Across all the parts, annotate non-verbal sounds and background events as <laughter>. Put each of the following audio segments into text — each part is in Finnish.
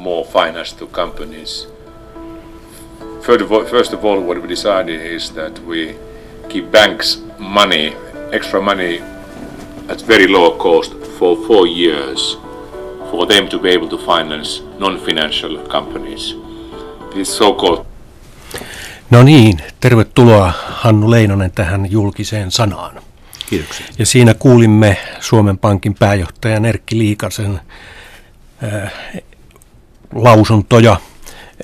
more finance to companies. First of all, what we decided is that we give banks money, extra money at very low cost for four years for them to be able to finance non-financial companies. This so-called No niin, tervetuloa Hannu Leinonen tähän julkiseen sanaan. Kiitoksia. Ja siinä kuulimme Suomen Pankin pääjohtajan Erkki Liikasen äh, lausuntoja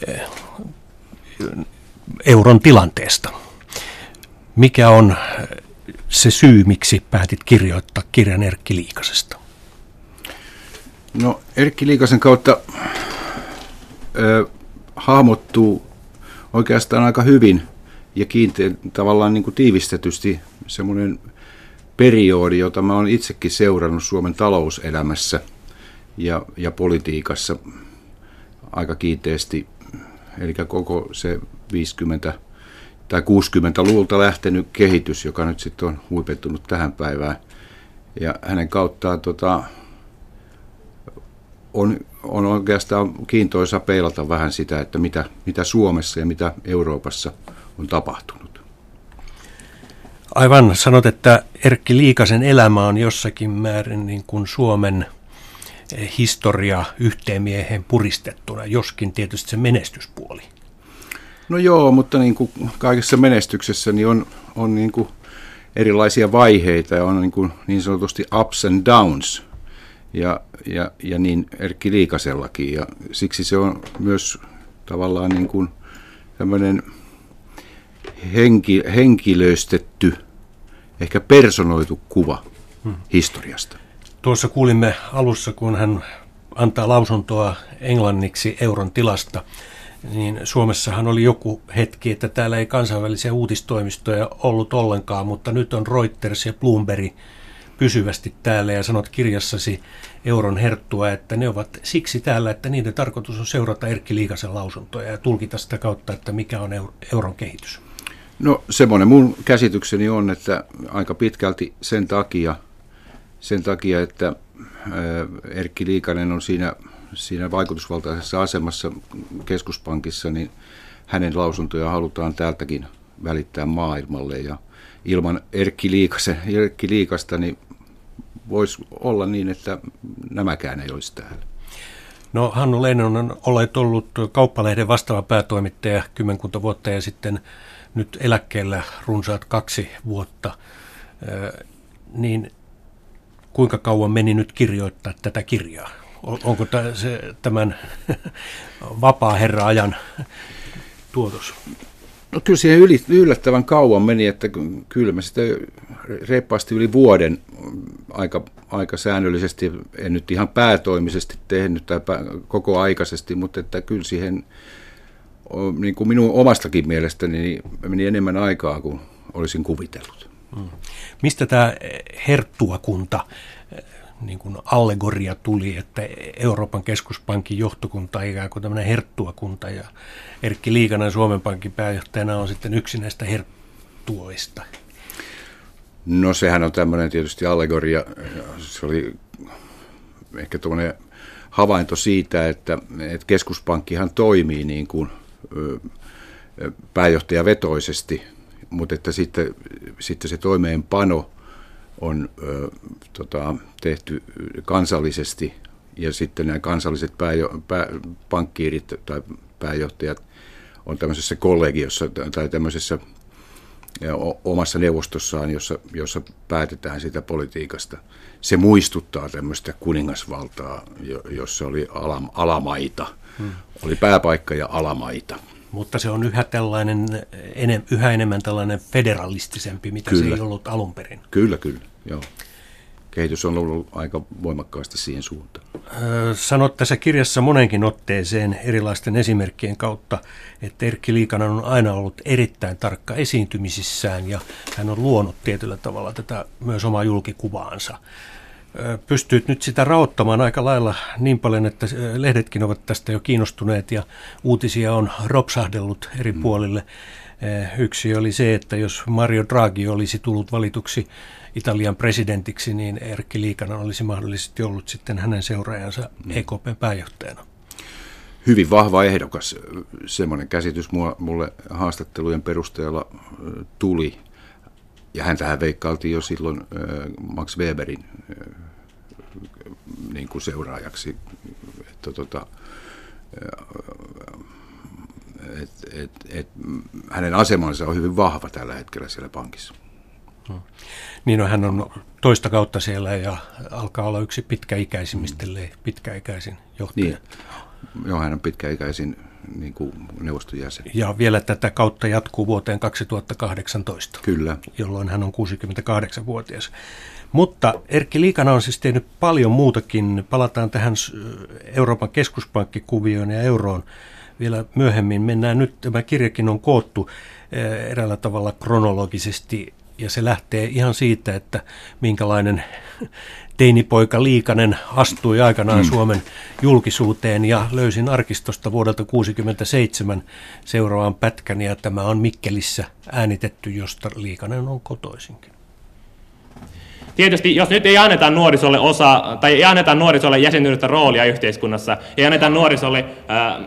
äh, euron tilanteesta. Mikä on se syy, miksi päätit kirjoittaa kirjan Erkki Liikasesta? No Erkki Liikasen kautta ö, hahmottuu oikeastaan aika hyvin ja kiinteän tavallaan niin kuin tiivistetysti semmoinen periodi, jota mä olen itsekin seurannut Suomen talouselämässä ja, ja politiikassa aika kiinteästi. Eli koko se 50 tai 60-luvulta lähtenyt kehitys, joka nyt sitten on huipettunut tähän päivään. Ja hänen kauttaan tota, on, on oikeastaan kiintoisa peilata vähän sitä, että mitä, mitä Suomessa ja mitä Euroopassa on tapahtunut. Aivan, sanot, että Erkki Liikasen elämä on jossakin määrin niin kuin Suomen historia yhteen miehen puristettuna, joskin tietysti se menestyspuoli. No joo, mutta niin kuin kaikessa menestyksessä niin on, on niin kuin erilaisia vaiheita ja on niin, kuin niin sanotusti ups and downs ja, ja, ja niin Erkki Liikasellakin. Ja siksi se on myös tavallaan niin kuin tämmöinen henki, henkilöistetty, ehkä personoitu kuva hmm. historiasta. Tuossa kuulimme alussa, kun hän antaa lausuntoa englanniksi euron tilasta, niin Suomessahan oli joku hetki, että täällä ei kansainvälisiä uutistoimistoja ollut ollenkaan, mutta nyt on Reuters ja Bloomberg pysyvästi täällä ja sanot kirjassasi euron herttua, että ne ovat siksi täällä, että niiden tarkoitus on seurata Erkki Liikasen lausuntoja ja tulkita sitä kautta, että mikä on euron kehitys. No semmoinen mun käsitykseni on, että aika pitkälti sen takia, sen takia että Erkki Liikanen on siinä, siinä vaikutusvaltaisessa asemassa keskuspankissa, niin hänen lausuntoja halutaan täältäkin välittää maailmalle ja ilman Erkki, Liikasen, Erkki Liikasta niin voisi olla niin, että nämäkään ei olisi täällä. No Hannu Leinonen, olet ollut kauppalehden vastaava päätoimittaja kymmenkunta vuotta ja sitten nyt eläkkeellä runsaat kaksi vuotta. Niin kuinka kauan meni nyt kirjoittaa tätä kirjaa? Onko se tämän <laughs> vapaa herra-ajan tuotos? No kyllä siihen yllättävän kauan meni, että kyllä mä sitä reippaasti yli vuoden aika, aika säännöllisesti, en nyt ihan päätoimisesti tehnyt tai koko aikaisesti, mutta että kyllä siihen niin kuin minun omastakin mielestäni niin meni enemmän aikaa kuin olisin kuvitellut. Hmm. Mistä tämä herttuakunta niin kuin allegoria tuli, että Euroopan keskuspankin johtokunta on ikään kuin tämmöinen herttuakunta ja Erkki Liikanen Suomen Pankin pääjohtajana on sitten yksi näistä herttuoista. No sehän on tämmöinen tietysti allegoria, se oli ehkä tuommoinen havainto siitä, että, että keskuspankkihan toimii niin kuin pääjohtajavetoisesti, mutta että sitten, sitten se toimeenpano on ö, tota, tehty kansallisesti ja sitten nämä kansalliset pääjo, pää, pankkiirit tai pääjohtajat on tämmöisessä kollegiossa tai tämmöisessä omassa neuvostossaan, jossa, jossa päätetään sitä politiikasta. Se muistuttaa tämmöistä kuningasvaltaa, jossa oli alam, alamaita, hmm. oli pääpaikka ja alamaita. Mutta se on yhä, tällainen, enem, yhä enemmän tällainen federalistisempi, mitä kyllä. se ei ollut alun perin. Kyllä, kyllä, joo. Kehitys on ollut aika voimakkaasti siihen suuntaan. Sanot tässä kirjassa monenkin otteeseen erilaisten esimerkkien kautta, että Erkki Liikanen on aina ollut erittäin tarkka esiintymisissään ja hän on luonut tietyllä tavalla tätä myös omaa julkikuvaansa pystyt nyt sitä raottamaan aika lailla niin paljon, että lehdetkin ovat tästä jo kiinnostuneet ja uutisia on ropsahdellut eri mm. puolille. Yksi oli se, että jos Mario Draghi olisi tullut valituksi Italian presidentiksi, niin Erkki Liikanen olisi mahdollisesti ollut sitten hänen seuraajansa mm. EKPn pääjohtajana. hyvin vahva ehdokas. Semmoinen käsitys mulle haastattelujen perusteella tuli. Ja häntähän veikkailtiin jo silloin Max Weberin niin kuin seuraajaksi. Että tota, et, et, et, hänen asemansa on hyvin vahva tällä hetkellä siellä pankissa. Hmm. Niin no, hän on toista kautta siellä ja alkaa olla yksi pitkäikäisimmistä, mm. pitkäikäisin johtaja. Niin. Joo, hän on pitkäikäisin niin kuin neuvoston jäsen. Ja vielä tätä kautta jatkuu vuoteen 2018. Kyllä. Jolloin hän on 68-vuotias. Mutta Erkki Liikana on siis tehnyt paljon muutakin. Palataan tähän Euroopan keskuspankkikuvioon ja euroon vielä myöhemmin. Mennään nyt, tämä kirjakin on koottu eräällä tavalla kronologisesti ja se lähtee ihan siitä, että minkälainen <laughs> teinipoika Liikanen astui aikanaan mm. Suomen julkisuuteen ja löysin arkistosta vuodelta 1967 seuraavan pätkän ja tämä on Mikkelissä äänitetty, josta Liikanen on kotoisinkin. Tietysti, jos nyt ei anneta nuorisolle osa, tai ei anneta nuorisolle jäsenyydestä roolia yhteiskunnassa, ei anneta nuorisolle ää,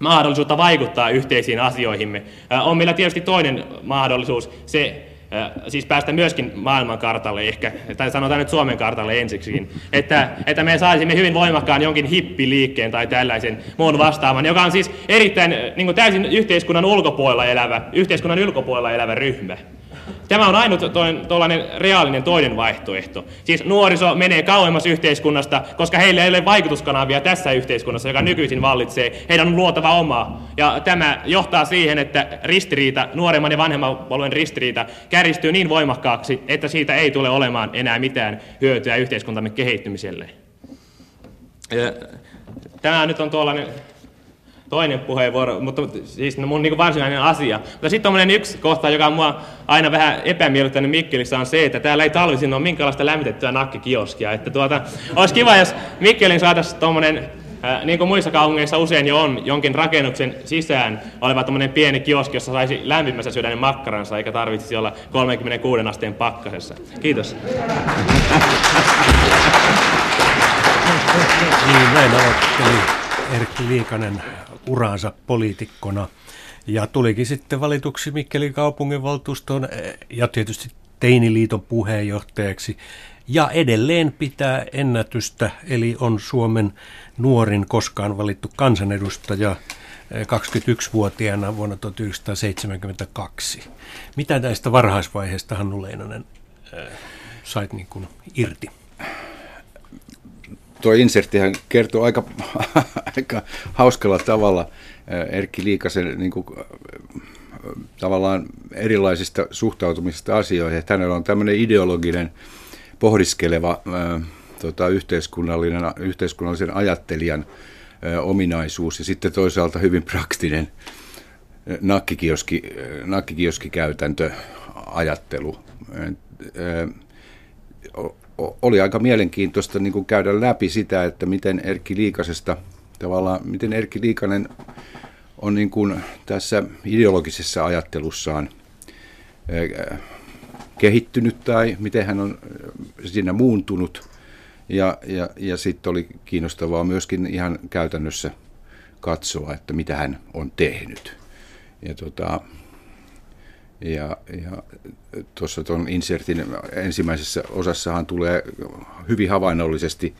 mahdollisuutta vaikuttaa yhteisiin asioihimme, ää, on meillä tietysti toinen mahdollisuus, se siis päästä myöskin maailmankartalle ehkä, tai sanotaan nyt Suomen kartalle ensiksikin, että, että me saisimme hyvin voimakkaan jonkin hippiliikkeen tai tällaisen muun vastaavan, joka on siis erittäin niin kuin täysin yhteiskunnan ulkopuolella elävä, yhteiskunnan ulkopuolella elävä ryhmä. Tämä on ainut tuollainen reaalinen toinen vaihtoehto. Siis nuoriso menee kauemmas yhteiskunnasta, koska heillä ei ole vaikutuskanavia tässä yhteiskunnassa, joka nykyisin vallitsee. Heidän on luotava omaa. Ja tämä johtaa siihen, että ristiriita, nuoremman ja vanhemman puolueen ristiriita, kärjistyy niin voimakkaaksi, että siitä ei tule olemaan enää mitään hyötyä yhteiskuntamme kehittymiselle. Tämä nyt on tuollainen toinen puheenvuoro, mutta siis mun niin varsinainen asia. Mutta sitten on yksi kohta, joka on mua aina vähän epämiellyttänyt Mikkelissä, on se, että täällä ei talvisin ole minkäänlaista lämmitettyä nakkikioskia. Että tuota, olisi kiva, jos Mikkelin saataisiin tuommoinen niin kuin muissa kaupungeissa usein jo on, jonkin rakennuksen sisään oleva tämmöinen pieni kioski, jossa saisi lämpimässä sydänen makkaransa, eikä tarvitsisi olla 36 asteen pakkasessa. Kiitos. Niin, näin Erkki Liikanen uraansa poliitikkona. Ja tulikin sitten valituksi Mikkelin kaupunginvaltuustoon eh, ja tietysti Teiniliiton puheenjohtajaksi. Ja edelleen pitää ennätystä, eli on Suomen nuorin koskaan valittu kansanedustaja 21-vuotiaana eh, vuonna 1972. Mitä näistä varhaisvaiheista Hannu Leinonen äh, sait niin kuin irti? Tuo inserttihän kertoo aika, <laughs> aika hauskalla tavalla äh, Erkki Liikasen niin kuin, äh, tavallaan erilaisista suhtautumisista asioihin. Että hänellä on tämmöinen ideologinen, pohdiskeleva äh, tota, yhteiskunnallinen, yhteiskunnallisen ajattelijan ominaisuus ja sitten toisaalta hyvin praktinen nakkikioski, nakkikioskikäytäntö, ajattelu oli aika mielenkiintoista niin kuin käydä läpi sitä, että miten Erkki Liikasesta tavallaan, miten Erkki Liikanen on niin kuin tässä ideologisessa ajattelussaan kehittynyt tai miten hän on siinä muuntunut. Ja, ja, ja sitten oli kiinnostavaa myöskin ihan käytännössä katsoa, että mitä hän on tehnyt. Ja tota, ja, ja tuossa tuon insertin ensimmäisessä osassahan tulee hyvin havainnollisesti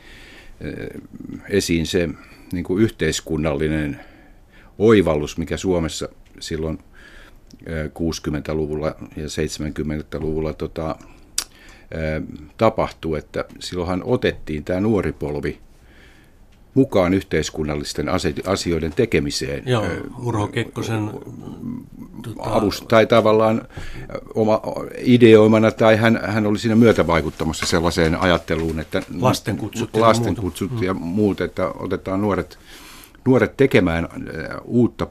eh, esiin se niin kuin yhteiskunnallinen oivallus, mikä Suomessa silloin 60-luvulla eh, ja 70-luvulla tota, eh, tapahtui, että silloinhan otettiin tämä nuori polvi mukaan yhteiskunnallisten asioiden tekemiseen. Joo, Urho Kekkosen... Tota... Avust, tai tavallaan oma ideoimana, tai hän, hän oli siinä myötävaikuttamassa sellaiseen ajatteluun, että lastenkutsut, lastenkutsut ja, ja muut, että otetaan nuoret, nuoret tekemään uutta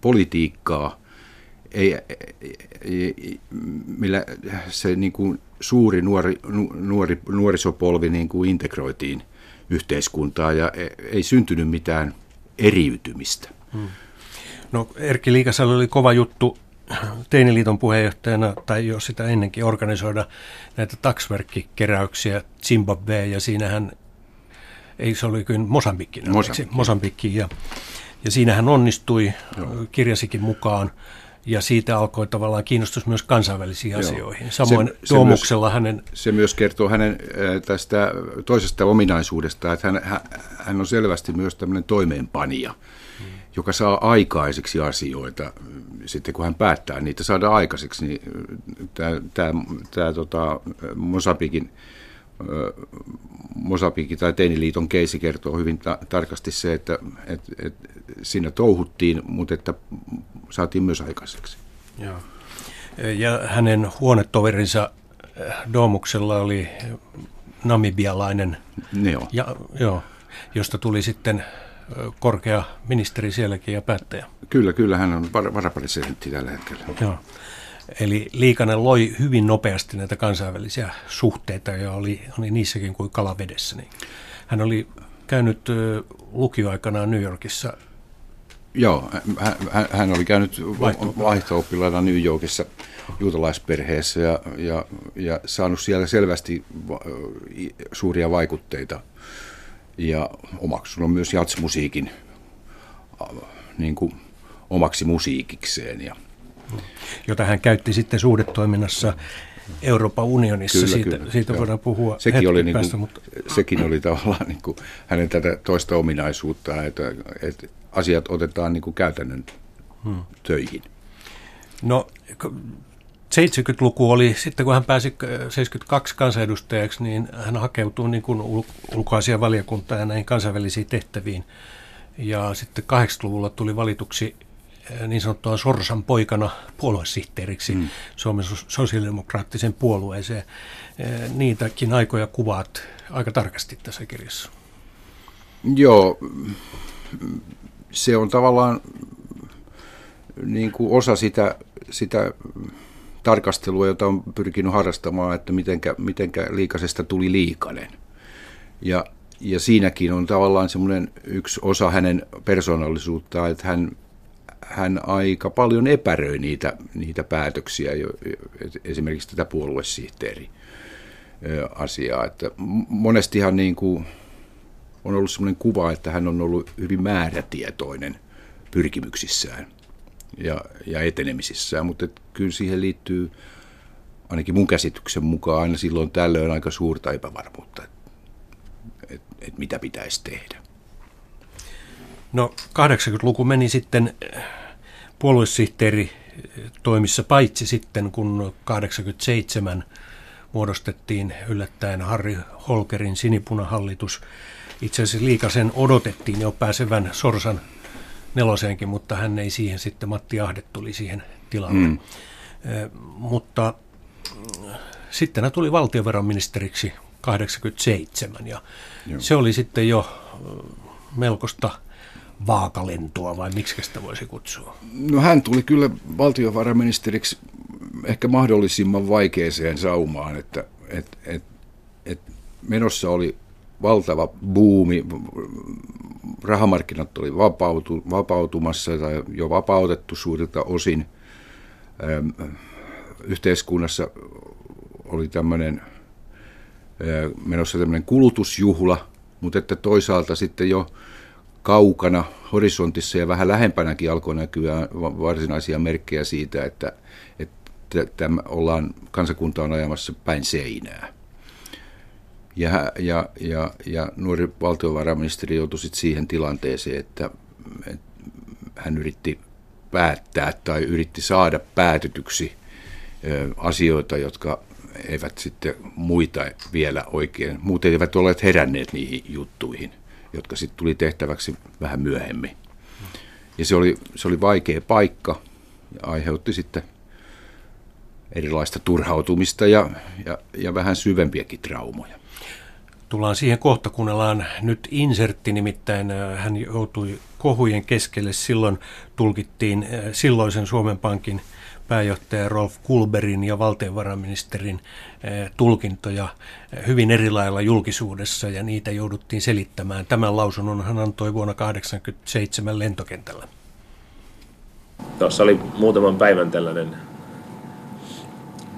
politiikkaa, ei, ei, millä se niin kuin suuri nuori, nuori, nuorisopolvi niin kuin integroitiin – yhteiskuntaa ja e- ei syntynyt mitään eriytymistä. Hmm. No Erkki Liikasalo oli kova juttu Teiniliiton puheenjohtajana, tai jo sitä ennenkin, organisoida näitä taksverkkikeräyksiä Zimbabween, ja siinähän ei se oli kyllä Mosambikki, Mosambikki. Mosambikki ja, ja siinä hän onnistui, Joo. kirjasikin mukaan ja siitä alkoi tavallaan kiinnostus myös kansainvälisiin Joo. asioihin. Samoin se, Tuomuksella se hänen... Myös, se myös kertoo hänen tästä toisesta ominaisuudesta, että hän, hän on selvästi myös tämmöinen toimeenpanija, hmm. joka saa aikaiseksi asioita. Sitten kun hän päättää niitä saada aikaiseksi, niin tämä, tämä, tämä tota, Mosabikin Mosapiki tai Teiniliiton keisi kertoo hyvin ta- tarkasti se, että et, et siinä touhuttiin, mutta että saatiin myös aikaiseksi. Joo. Ja hänen huonetoverinsa äh, Doomuksella oli namibialainen, joo. Ja, joo, josta tuli sitten korkea ministeri sielläkin ja päättäjä. Kyllä, kyllä, hän on varapresidentti tällä hetkellä. Joo. Eli Liikanen loi hyvin nopeasti näitä kansainvälisiä suhteita ja oli, oli niissäkin kuin kalavedessä. Niin hän oli käynyt lukioaikanaan New Yorkissa. Joo, hän, hän oli käynyt vaihto-oppilaana. New Yorkissa juutalaisperheessä ja, ja, ja saanut siellä selvästi suuria vaikutteita. Ja omaksunut myös jatsmusiikin niin kuin omaksi musiikikseen ja jota hän käytti sitten suhdetoiminnassa Euroopan unionissa. Kyllä, siitä kyllä, siitä voidaan puhua sekin oli, niin kuin, päästä, mutta... sekin oli tavallaan niin kuin hänen tätä toista ominaisuutta, että, että asiat otetaan niin kuin käytännön hmm. töihin. No 70-luku oli, sitten kun hän pääsi 72 kansanedustajaksi, niin hän hakeutui niin kuin ulkoasian valiokuntaan ja näihin kansainvälisiin tehtäviin. Ja sitten 80-luvulla tuli valituksi niin sanottua Sorsan poikana puoluesihteeriksi mm. Suomen sosiaalidemokraattisen puolueeseen. Niitäkin aikoja kuvaat aika tarkasti tässä kirjassa. Joo, se on tavallaan niin kuin osa sitä, sitä tarkastelua, jota on pyrkinyt harrastamaan, että mitenkä, mitenkä liikasesta tuli liikanen. Ja, ja siinäkin on tavallaan semmoinen yksi osa hänen persoonallisuuttaan, että hän hän aika paljon epäröi niitä, niitä päätöksiä, esimerkiksi tätä puoluesihteeri asiaa. Että monestihan niin kuin on ollut sellainen kuva, että hän on ollut hyvin määrätietoinen pyrkimyksissään ja, ja etenemisissään, mutta kyllä siihen liittyy ainakin mun käsityksen mukaan aina silloin tällöin aika suurta epävarmuutta, että et, et mitä pitäisi tehdä. No 80-luku meni sitten eh, puoluesihteeri eh, toimissa paitsi sitten, kun 87 muodostettiin yllättäen Harri Holkerin sinipunahallitus. Itse asiassa Liikasen odotettiin jo pääsevän Sorsan neloseenkin, mutta hän ei siihen sitten, Matti Ahde tuli siihen tilalle. Mm. Eh, mutta sitten hän tuli valtiovarainministeriksi 87 ja Joo. se oli sitten jo melkoista vaakalentoa vai miksi sitä voisi kutsua? No hän tuli kyllä valtiovarainministeriksi ehkä mahdollisimman vaikeeseen saumaan, että et, et, et menossa oli valtava buumi, rahamarkkinat oli vapautu, vapautumassa tai jo vapautettu suurilta osin. yhteiskunnassa oli tämmöinen menossa tämmöinen kulutusjuhla, mutta että toisaalta sitten jo kaukana horisontissa ja vähän lähempänäkin alkoi näkyä varsinaisia merkkejä siitä, että, että tämä ollaan, kansakunta on ajamassa päin seinää. Ja, ja, ja, ja nuori valtiovarainministeri joutui sitten siihen tilanteeseen, että, hän yritti päättää tai yritti saada päätetyksi asioita, jotka eivät sitten muita vielä oikein, muut eivät ole heränneet niihin juttuihin – jotka sitten tuli tehtäväksi vähän myöhemmin. Ja se oli, se oli vaikea paikka ja aiheutti sitten erilaista turhautumista ja, ja, ja vähän syvempiäkin traumoja. Tullaan siihen kohta, kuunnellaan nyt insertti, nimittäin äh, hän joutui kohujen keskelle. Silloin tulkittiin äh, silloisen Suomen Pankin – pääjohtaja Rolf Kulberin ja valtiovarainministerin eh, tulkintoja hyvin eri lailla julkisuudessa ja niitä jouduttiin selittämään. Tämän lausunnon hän antoi vuonna 1987 lentokentällä. Tuossa oli muutaman päivän tällainen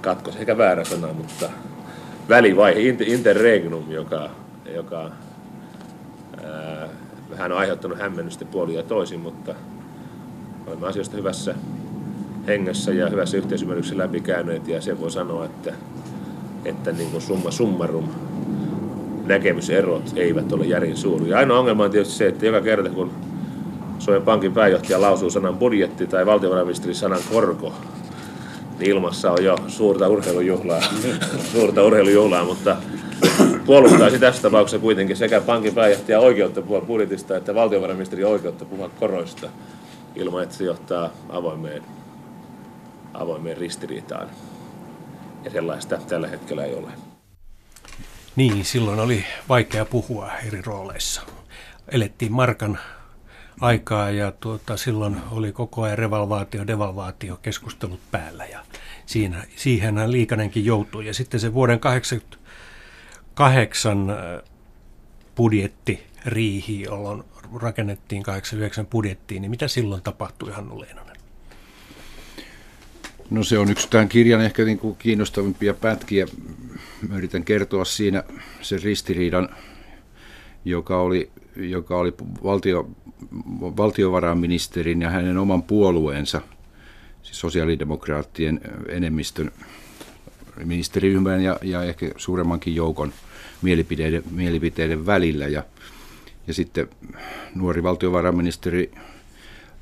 katkos, ehkä väärä sana, mutta välivaihe, interregnum, joka, joka vähän on aiheuttanut hämmennystä puoli ja toisin, mutta olemme asioista hyvässä hengessä ja hyvässä yhteisymmärryksessä läpikäyneet ja sen voi sanoa, että, että niin kuin summa summarum näkemyserot eivät ole järin suuria. Ainoa ongelma on tietysti se, että joka kerta kun Suomen Pankin pääjohtaja lausuu sanan budjetti tai valtiovarainministeri sanan korko, ilmassa on jo suurta urheilujuhlaa, <laughs> suurta urheilujuhlaa mutta puolustaisi tässä tapauksessa kuitenkin sekä pankin pääjohtaja oikeutta puhua budjetista että valtiovarainministeri oikeutta puhua koroista ilman, että se johtaa avoimeen, avoimeen ristiriitaan. Ja sellaista tällä hetkellä ei ole. Niin, silloin oli vaikea puhua eri rooleissa. Elettiin markan aikaa ja tuota, silloin oli koko ajan revalvaatio, devalvaatio keskustelut päällä ja siinä, siihenhän Liikanenkin joutui. Ja sitten se vuoden 88 äh, budjetti riihi, jolloin rakennettiin 89 budjettiin, niin mitä silloin tapahtui, Hannu Leinonen? No se on yksi tämän kirjan ehkä niin kuin kiinnostavimpia pätkiä. Mä yritän kertoa siinä sen ristiriidan, joka oli, joka oli valtio, valtiovarainministerin ja hänen oman puolueensa, siis sosiaalidemokraattien enemmistön ministeriryhmän ja, ja ehkä suuremmankin joukon mielipiteiden, mielipiteiden välillä. Ja, ja sitten nuori valtiovarainministeri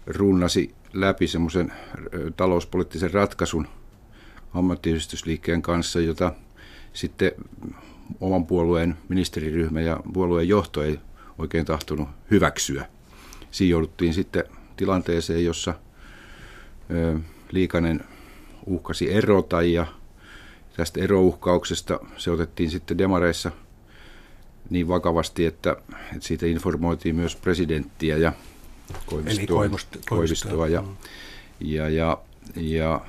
runnasi läpi semmoisen talouspoliittisen ratkaisun ammattiyhdistysliikkeen kanssa, jota sitten oman puolueen ministeriryhmä ja puolueen johto ei oikein tahtonut hyväksyä. Siinä jouduttiin sitten tilanteeseen, jossa Liikanen uhkasi erota ja tästä erouhkauksesta se otettiin sitten demareissa niin vakavasti, että, että siitä informoitiin myös presidenttiä ja Koivistoa, Eli Koivistoa, Koivistoa ja, mm. ja, ja, ja,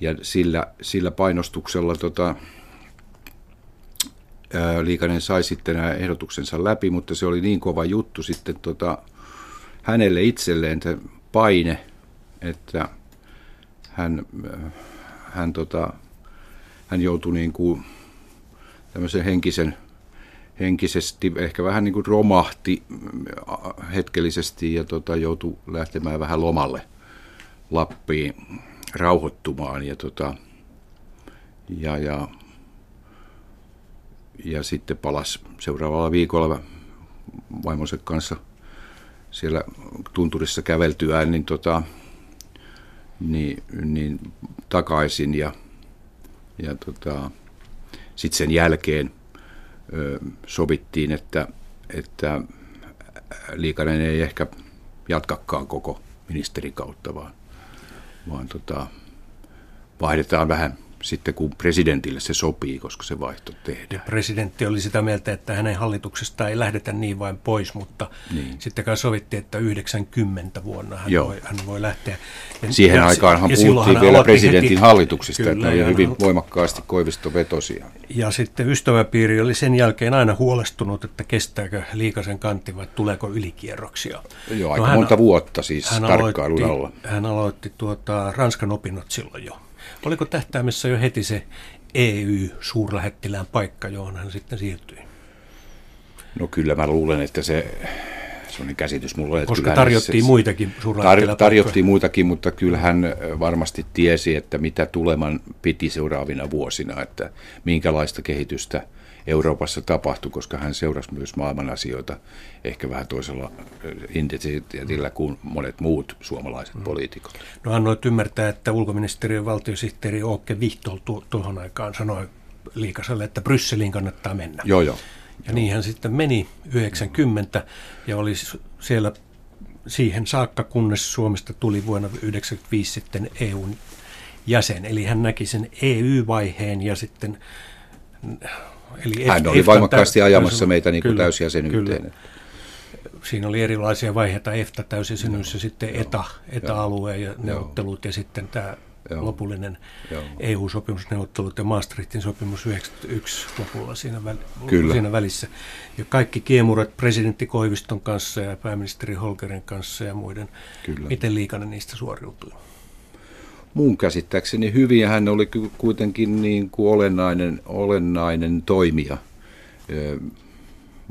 ja sillä, sillä painostuksella tota, Liikanen sai sitten nämä ehdotuksensa läpi, mutta se oli niin kova juttu sitten tota, hänelle itselleen se paine, että hän, hän, tota, hän joutui niin kuin tämmöisen henkisen henkisesti ehkä vähän niin kuin romahti hetkellisesti ja tota, joutui lähtemään vähän lomalle Lappiin rauhoittumaan. Ja, tota, ja, ja, ja sitten palasi seuraavalla viikolla vaimonsa kanssa siellä tunturissa käveltyään niin, tota, niin, niin takaisin ja, ja tota, sitten sen jälkeen – sovittiin, että, että Liikanen ei ehkä jatkakaan koko ministerikautta, vaan, vaan tota, vaihdetaan vähän sitten kun presidentille se sopii, koska se vaihto tehdään. Presidentti oli sitä mieltä, että hänen hallituksesta ei lähdetä niin vain pois, mutta niin. sitten kai sovittiin, että 90 vuonna hän, voi, hän voi lähteä. Ja, Siihen ja, aikaanhan ja puhuttiin vielä presidentin heti, hallituksista, kyllä, että ne hyvin hän, voimakkaasti koivistovetosia. Ja sitten ystäväpiiri oli sen jälkeen aina huolestunut, että kestääkö liikasen kantti vai tuleeko ylikierroksia. Joo, aika no, monta hän, vuotta siis hän tarkkailun aloitti, alla. Hän aloitti tuota, Ranskan opinnot silloin jo. Oliko tähtäimessä jo heti se EU-suurlähettilään paikka, johon hän sitten siirtyi? No kyllä mä luulen, että se sellainen käsitys mulla Että Koska tarjottiin se, muitakin tar- Tarjottiin muitakin, mutta kyllä hän varmasti tiesi, että mitä tuleman piti seuraavina vuosina, että minkälaista kehitystä – Euroopassa tapahtui, koska hän seurasi myös maailman asioita ehkä vähän toisella intensiteetillä kuin monet muut suomalaiset mm. poliitikot. No annoit ymmärtää, että ulkoministeriön valtiosihteeri Åke Vihtol tuohon aikaan sanoi Liikaselle, että Brysseliin kannattaa mennä. Joo, joo. Ja niin hän sitten meni 90 ja oli siellä siihen saakka, kunnes Suomesta tuli vuonna 1995 sitten EUn jäsen. Eli hän näki sen EU-vaiheen ja sitten Eli Hän oli voimakkaasti ajamassa meitä niin kuin täysjäsenyyteen. Kyllä. Siinä oli erilaisia vaiheita, EFTA täysjäsenyys ja sitten ETA, ETA-alue ja neuvottelut ja sitten tämä Joo. lopullinen EU-sopimusneuvottelut ja Maastrichtin sopimus 91 lopulla siinä, väl, Kyllä. siinä välissä. Ja kaikki kiemurat presidentti Koiviston kanssa ja pääministeri Holkerin kanssa ja muiden. Kyllä. Miten Liikanen niistä suoriutui? Mun käsittääkseni hyvin hän oli kuitenkin niin kuin olennainen, olennainen toimija.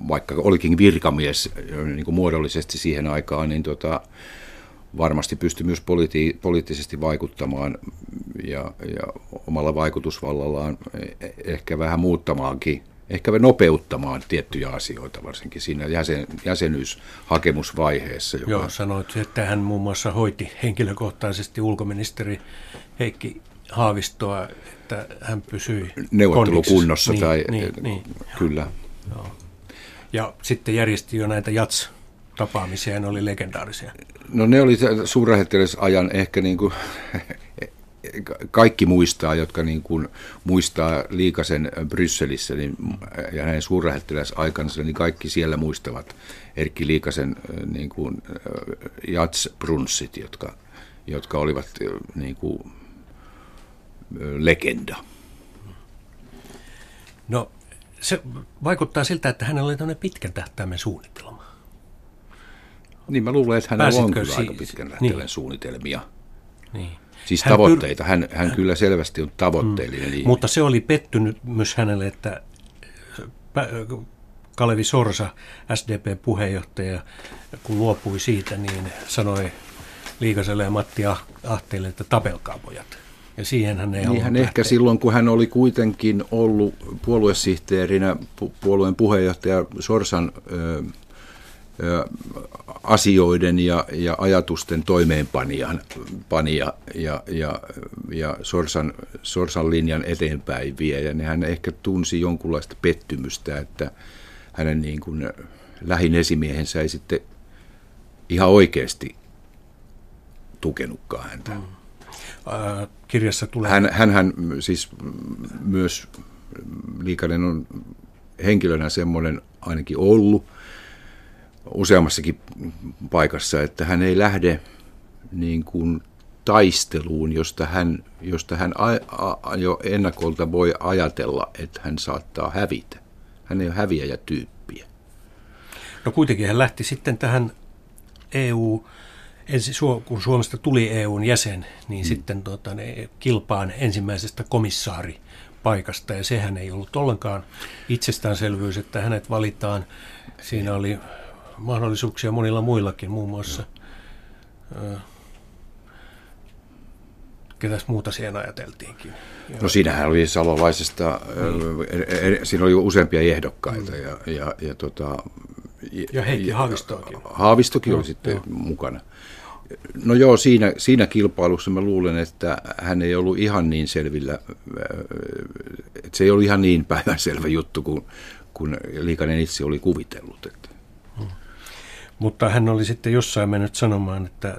Vaikka olikin virkamies niin kuin muodollisesti siihen aikaan, niin tota, varmasti pystyi myös politi- poliittisesti vaikuttamaan ja, ja omalla vaikutusvallallaan ehkä vähän muuttamaankin, ehkä nopeuttamaan tiettyjä asioita, varsinkin siinä jäsen, jäsenyyshakemusvaiheessa. Joka... Joo, sanoit, että hän muun muassa hoiti henkilökohtaisesti ulkoministeri Heikki Haavistoa, että hän pysyi neuvottelukunnossa. Niin, tai, niin, niin. Kyllä. Joo. Ja sitten järjesti jo näitä jats tapaamisia, ne oli legendaarisia. No ne oli ajan ehkä niin kuin, <laughs> kaikki muistaa, jotka niin kuin muistaa Liikasen Brysselissä niin, ja hänen aikansa, niin kaikki siellä muistavat Erkki Liikasen niin kuin, jatsbrunssit, jotka, jotka olivat niin kuin, legenda. No se vaikuttaa siltä, että hänellä oli tämmöinen pitkän tähtäimen suunnitelma. Niin mä luulen, että hänellä on kyllä si- aika pitkän tähtäimen niin. suunnitelmia. Niin. Siis hän tavoitteita. Hän, hän kyllä selvästi on tavoitteellinen mm. Mutta se oli pettynyt myös hänelle, että Kalevi Sorsa, SDP-puheenjohtaja, kun luopui siitä, niin sanoi Liikaselle ja Matti Ahteelle, että tapelkaa pojat. Ja siihen hän ei niin hän ehkä silloin, kun hän oli kuitenkin ollut puoluesihteerinä, puolueen puheenjohtaja Sorsan ö, asioiden ja, ja ajatusten toimeenpanijan pania ja, ja, ja Sorsan, Sorsan linjan eteenpäin vie. Ja hän ehkä tunsi jonkunlaista pettymystä, että hänen niin kuin lähin esimiehensä ei sitten ihan oikeasti tukenutkaan häntä. Mm kirjassa tulee. Hän, hänhän siis myös Liikanen on henkilönä semmoinen ainakin ollut useammassakin paikassa, että hän ei lähde niin kuin taisteluun, josta hän, josta hän a, a, jo ennakolta voi ajatella, että hän saattaa hävitä. Hän ei ole häviäjätyyppiä. No kuitenkin hän lähti sitten tähän EU- ensi, kun Suomesta tuli EUn jäsen, niin mm. sitten tuota, ne kilpaan ensimmäisestä komissaaripaikasta, ja sehän ei ollut ollenkaan itsestäänselvyys, että hänet valitaan. Siinä oli mahdollisuuksia monilla muillakin, muun muassa äh, ketäs muuta siihen ajateltiinkin. No siinähän oli salolaisesta, niin. siinä oli useampia ehdokkaita mm. ja, ja, ja, tota, ja Heikki Haavistoakin. Haavistokin no, oli sitten no. mukana. No joo, siinä, siinä kilpailussa mä luulen, että hän ei ollut ihan niin selvillä, että se ei ollut ihan niin <laughs> päivänselvä juttu kuin, kuin Liikanen itse oli kuvitellut. Että. Mutta hän oli sitten jossain mennyt sanomaan, että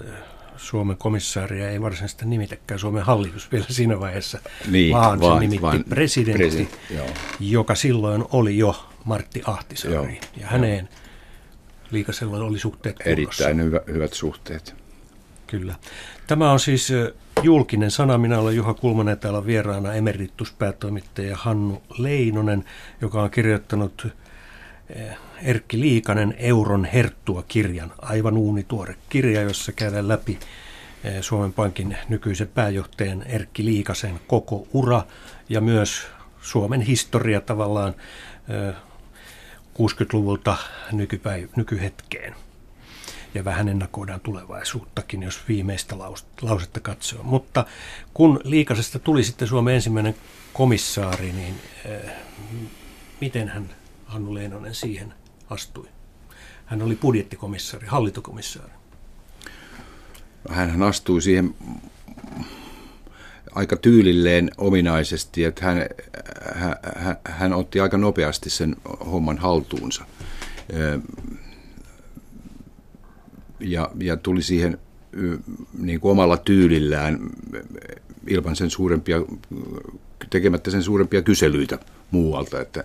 Suomen komissaaria ei varsinaisesti nimitäkään Suomen hallitus vielä siinä vaiheessa, niin, vaan, vaan se nimitti vaan presidentti, presidentti joka silloin oli jo Martti Ahtisaari. Joo, ja häneen joo. Liikasella oli suhteet kunnossa. Erittäin hyvä, hyvät suhteet. Kyllä. Tämä on siis julkinen sana. Minä olen Juha Kulmanen täällä vieraana emerituspäätoimittaja Hannu Leinonen, joka on kirjoittanut Erkki Liikanen Euron herttua-kirjan, aivan uunituore kirja, jossa käydään läpi Suomen Pankin nykyisen pääjohtajan Erkki Liikasen koko ura ja myös Suomen historia tavallaan 60-luvulta nykypäiv- nykyhetkeen ja vähän ennakoidaan tulevaisuuttakin, jos viimeistä lausetta katsoo. Mutta kun Liikasesta tuli sitten Suomen ensimmäinen komissaari, niin äh, miten hän, Hannu Leinonen, siihen astui? Hän oli budjettikomissaari, hallintokomissaari. Hän astui siihen aika tyylilleen ominaisesti, että hän, hän, hän otti aika nopeasti sen homman haltuunsa ja, ja tuli siihen niin kuin omalla tyylillään ilman sen suurempia, tekemättä sen suurempia kyselyitä muualta, että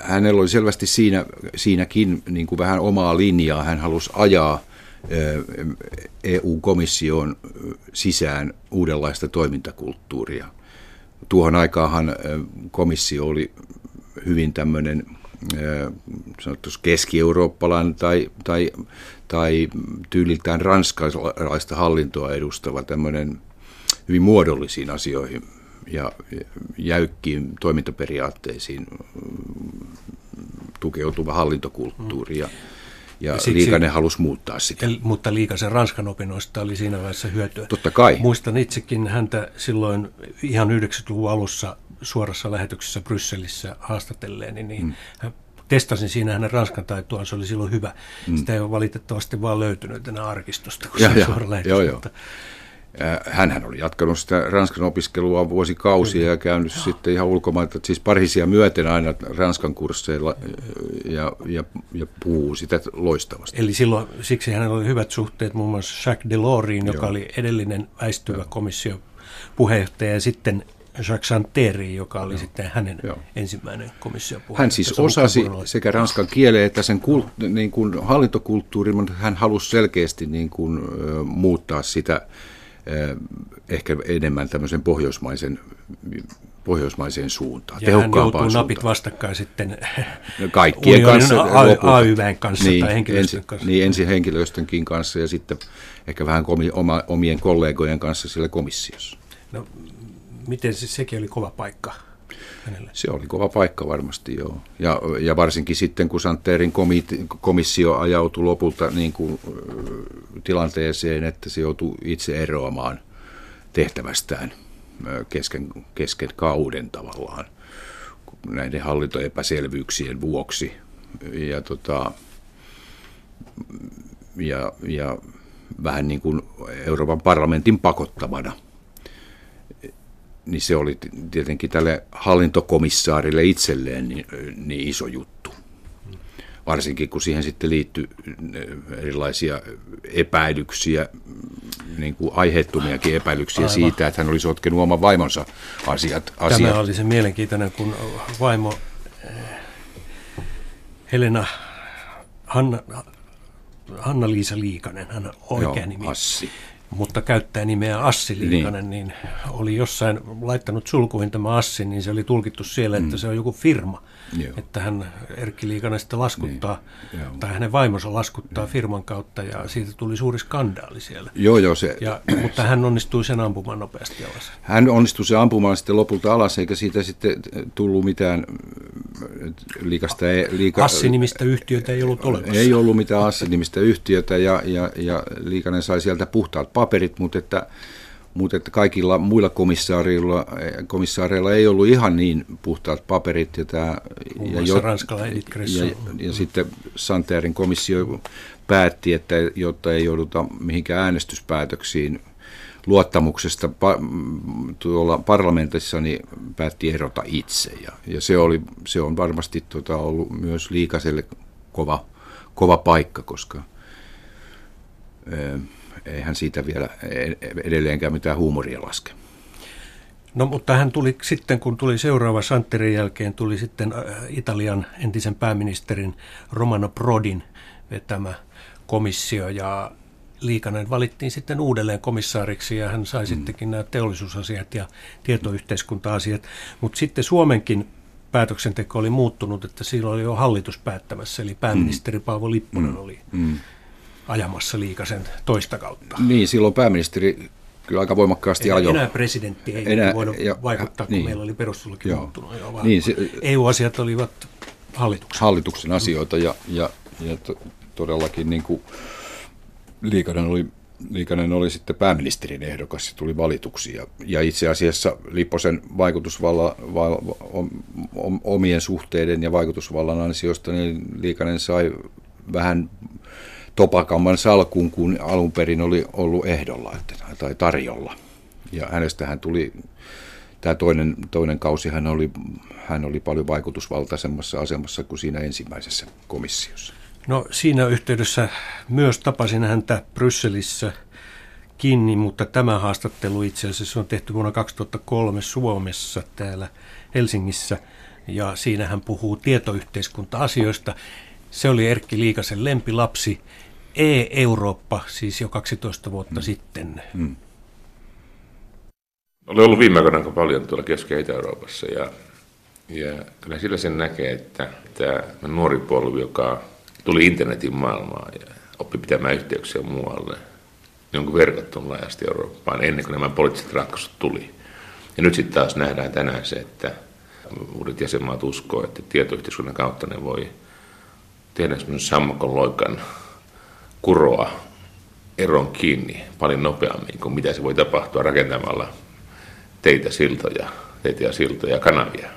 hänellä oli selvästi siinä, siinäkin niin kuin vähän omaa linjaa. Hän halusi ajaa EU-komission sisään uudenlaista toimintakulttuuria. Tuohon aikaanhan komissio oli hyvin tämmöinen sanottu keski-eurooppalainen tai, tai, tai tyyliltään ranskalaista hallintoa edustava tämmöinen hyvin muodollisiin asioihin ja jäykkiin toimintaperiaatteisiin mm, tukeutuva hallintokulttuuri. Ja, ja, ja Liikanen halusi muuttaa sitä. Mutta Liikasen Ranskan opinnoista oli siinä vaiheessa hyötyä. Totta kai. Muistan itsekin häntä silloin ihan 90-luvun alussa suorassa lähetyksessä Brysselissä haastatelleen, niin mm. hän testasin siinä hänen ranskan taitoaan, se oli silloin hyvä. Mm. Sitä ei ole valitettavasti vaan löytynyt enää arkistosta, kun ja, se on suora lähetys. Joo, joo. Mutta, Hänhän oli jatkanut sitä Ranskan opiskelua vuosikausia ja käynyt Joo. sitten ihan ulkomailta, siis parisia myöten aina Ranskan kursseilla ja, ja, ja puhuu sitä loistavasti. Eli silloin, siksi hänellä oli hyvät suhteet muun muassa Jacques Delorsiin, joka Joo. oli edellinen väistyvä Joo. komission puheenjohtaja ja sitten Jacques Santeri, joka oli Joo. sitten hänen Joo. ensimmäinen komission puheenjohtaja. Hän siis osasi sekä ranskan kielen että sen kult, niin kuin hallintokulttuurin, mutta hän halusi selkeästi niin kuin, muuttaa sitä ehkä enemmän tämmöisen pohjoismaisen, pohjoismaiseen suuntaan, ja tehokkaampaan hän napit vastakkain sitten no, kaikkien kanssa, AYVn kanssa niin, tai henkilöstön ensi, kanssa. Niin, ensin henkilöstönkin kanssa ja sitten ehkä vähän komi, oma, omien kollegojen kanssa siellä komissiossa. No, miten se, sekin oli kova paikka? Hänelle? Se oli kova paikka varmasti, joo. Ja, ja varsinkin sitten, kun Santerin komissio ajautui lopulta niin kuin, tilanteeseen, että se joutui itse eroamaan tehtävästään kesken, kesken kauden tavallaan näiden hallintoepäselvyyksien vuoksi. Ja, tota, ja, ja vähän niin kuin Euroopan parlamentin pakottamana – niin se oli tietenkin tälle hallintokomissaarille itselleen niin, niin iso juttu. Varsinkin kun siihen sitten liittyi erilaisia epäilyksiä, niin kuin aiheettomiakin epäilyksiä Aivan. siitä, että hän oli sotkenut oman vaimonsa asiat. asiat. Tämä oli se mielenkiintoinen, kun vaimo äh, Helena Hanna, Hanna-Liisa Liikanen, hän oikea Joo, nimi. Assi mutta käyttää nimeä Assi Liikanen, niin. niin oli jossain laittanut sulkuihin tämä Assi, niin se oli tulkittu siellä, että mm. se on joku firma. Joo. Että hän Erkki Liikanen sitten laskuttaa, niin. tai hänen vaimonsa laskuttaa joo. firman kautta, ja siitä tuli suuri skandaali siellä. Joo, joo. Se, ja, mutta hän onnistui sen ampumaan nopeasti alas. Hän onnistui sen ampumaan sitten lopulta alas, eikä siitä sitten tullut mitään liikasta. Liika, Assi-nimistä yhtiötä ei ollut olemassa. Ei ollut mitään Assi-nimistä yhtiötä, ja, ja, ja Liikanen sai sieltä puhtaat paperit, mutta että mutta että kaikilla muilla komissaareilla, komissaareilla ei ollut ihan niin puhtaat paperit. Ja, tämä, ja, jo, ja, ja, ja sitten Santerin komissio päätti, että jotta ei jouduta mihinkään äänestyspäätöksiin luottamuksesta tuolla parlamentissa, niin päätti erota itse. Ja, ja se, oli, se on varmasti tota, ollut myös liikaselle kova, kova paikka, koska... Ää, eihän siitä vielä edelleenkään mitään huumoria laske. No mutta hän tuli sitten, kun tuli seuraava Santerin jälkeen, tuli sitten äh, Italian entisen pääministerin Romano Prodin vetämä komissio ja Liikanen valittiin sitten uudelleen komissaariksi ja hän sai mm. sittenkin nämä teollisuusasiat ja tietoyhteiskunta-asiat. Mutta sitten Suomenkin päätöksenteko oli muuttunut, että silloin oli jo hallitus päättämässä, eli pääministeri mm. Paavo Lipponen mm. oli mm ajamassa liikasen toista kautta. Niin, silloin pääministeri kyllä aika voimakkaasti ajoi. Enää presidentti ei enää, voinut ja, vaikuttaa, kun niin, meillä oli perustuslaki muuttunut. Jo, niin, se, EU-asiat olivat hallituksen. Hallituksen asioita ja, ja, ja to, todellakin niin kuin Liikanen oli Liikanen oli sitten pääministerin ehdokas ja tuli valituksi. Ja, ja itse asiassa Lipposen vaikutusvalla, va, omien suhteiden ja vaikutusvallan ansiosta niin Liikanen sai vähän topakamman salkuun, kun alun perin oli ollut ehdolla tai tarjolla. Ja hänestähän tuli, tämä toinen, toinen kausi, hän oli, hän oli paljon vaikutusvaltaisemmassa asemassa kuin siinä ensimmäisessä komissiossa. No siinä yhteydessä myös tapasin häntä Brysselissä kiinni, mutta tämä haastattelu itse asiassa on tehty vuonna 2003 Suomessa täällä Helsingissä. Ja siinä hän puhuu tietoyhteiskunta-asioista. Se oli Erkki Liikasen lempilapsi E-Eurooppa, siis jo 12 vuotta mm. sitten. Mm. Olen ollut viime aikoina paljon tuolla Keski- ja Itä-Euroopassa ja, ja kyllä sillä sen näkee, että tämä nuori polvi, joka tuli internetin maailmaan ja oppi pitämään yhteyksiä muualle, niin onko verkottunut laajasti Eurooppaan ennen kuin nämä poliittiset ratkaisut tuli. Ja nyt sitten taas nähdään tänään se, että uudet jäsenmaat uskoo, että tietoyhteiskunnan kautta ne voi tehdä semmoisen sammakon loikan kuroa eron kiinni paljon nopeammin kuin mitä se voi tapahtua rakentamalla teitä, siltoja, teitä ja siltoja, kanavia.